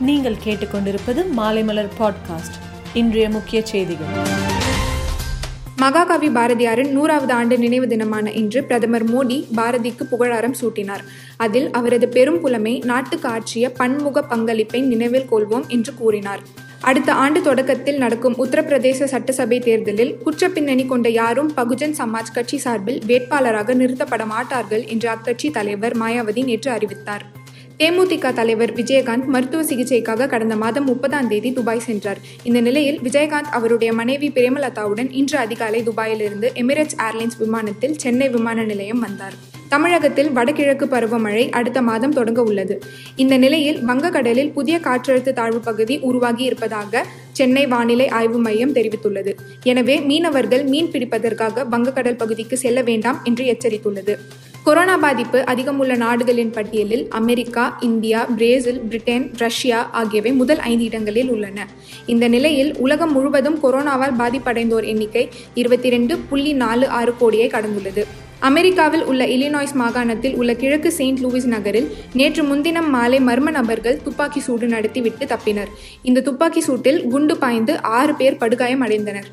நீங்கள் கேட்டுக்கொண்டிருப்பது மாலைமலர் பாட்காஸ்ட் இன்றைய முக்கிய செய்திகள். மகாகவி பாரதியாரின் நூறாவது ஆண்டு நினைவு தினமான இன்று பிரதமர் மோடி பாரதிக்கு புகழாரம் சூட்டினார். அதில் அவரது பெரும் புலமை நாட்டுக்கு ஆற்றிய பன்முக பங்களிப்பை நினைவில் கொள்வோம் என்று கூறினார். அடுத்த ஆண்டு தொடக்கத்தில் நடக்கும் உத்தரப்பிரதேச சட்டசபை தேர்தலில் குற்ற பின்னணி கொண்ட யாரும் பகுஜன் சமாஜ் கட்சி சார்பில் வேட்பாளராக நிறுத்தப்பட மாட்டார்கள் என்று அக்கட்சி தலைவர் மாயாவதி நேற்று அறிவித்தார். தேமுதிக தலைவர் விஜயகாந்த் மருத்துவ சிகிச்சைக்காக கடந்த மாதம் முப்பதாம் தேதி துபாய் சென்றார். இந்த நிலையில் விஜயகாந்த் அவருடைய மனைவி பிரேமலதாவுடன் இன்று அதிகாலை துபாயிலிருந்து எமிரேட்ஸ் ஏர்லைன்ஸ் விமானத்தில் சென்னை விமான நிலையம் வந்தார். தமிழகத்தில் வடகிழக்கு பருவமழை அடுத்த மாதம் தொடங்க உள்ளது. இந்த நிலையில் வங்கக்கடலில் புதிய காற்றழுத்த தாழ்வு பகுதி உருவாகி இருப்பதாக சென்னை வானிலை ஆய்வு மையம் தெரிவித்துள்ளது. எனவே மீனவர்கள் மீன் பிடிப்பதற்காக வங்கக்கடல் பகுதிக்கு செல்ல வேண்டாம் என்று எச்சரித்துள்ளது. கொரோனா பாதிப்பு அதிகம் உள்ள நாடுகளின் பட்டியலில் America India Brazil Britain Russia ஆகியவை முதல் ஐந்து இடங்களில் உள்ளன. இந்த நிலையில் உலகம் முழுவதும் கொரோனாவால் பாதிப்படைந்தோர் எண்ணிக்கை இருபத்தி ரெண்டு புள்ளி நாலு ஆறு கோடியை கடந்துள்ளது. அமெரிக்காவில் உள்ள இலினாய்ஸ் மாகாணத்தில் உள்ள கிழக்கு செயின்ட் லூயிஸ் நகரில் நேற்று முன்தினம் மாலை மர்ம நபர்கள் துப்பாக்கி சூடு நடத்திவிட்டு தப்பினர். இந்த துப்பாக்கி சூட்டில் குண்டு பாய்ந்து ஆறு பேர் படுகாயம் அடைந்தனர்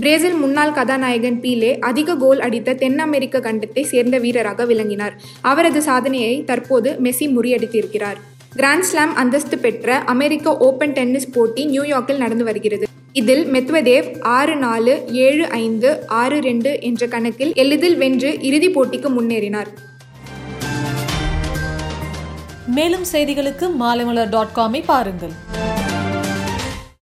பிரேசில் முன்னாள் கதாநாயகன் பீலே அதிக கோல் அடித்த தென் அமெரிக்க கண்டத்தை சேர்ந்த வீரராக விளங்கினார். அவரது சாதனையை தற்போது மெஸ்ஸி முறியடித்திருக்கிறார். கிராண்ட் ஸ்லாம் அந்தஸ்து பெற்ற அமெரிக்க ஓபன் டென்னிஸ் போட்டி நியூயார்க்கில் நடந்து வருகிறது. இதில் மெத்வதேவ் ஆறு நாலு ஏழு ஐந்து ஆறு ரெண்டு என்ற கணக்கில் எளிதில் வென்று இறுதிப் போட்டிக்கு முன்னேறினார். மேலும் செய்திகளுக்கு மாலைமலர் டாட் காமை பாருங்கள்.